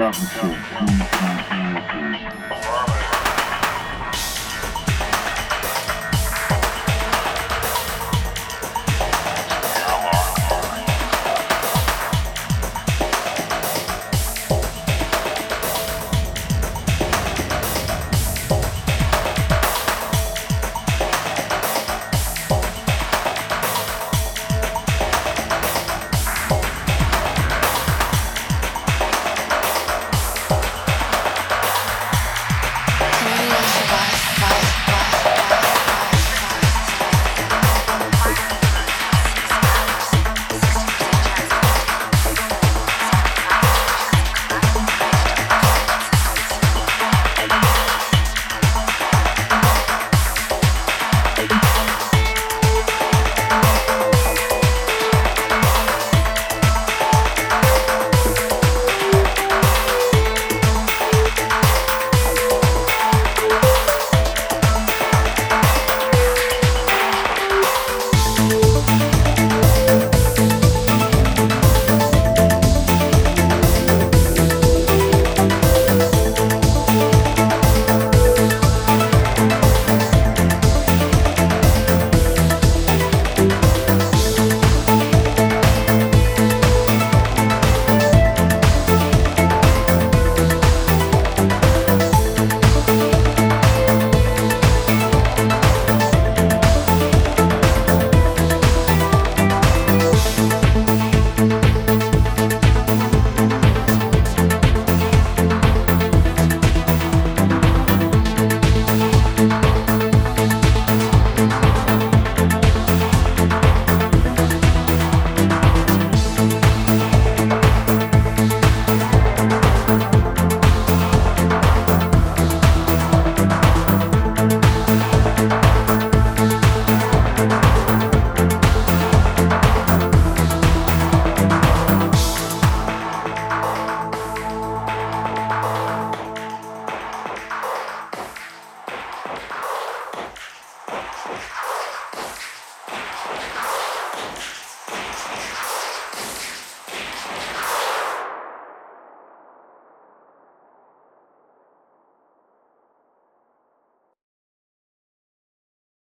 atmosphere.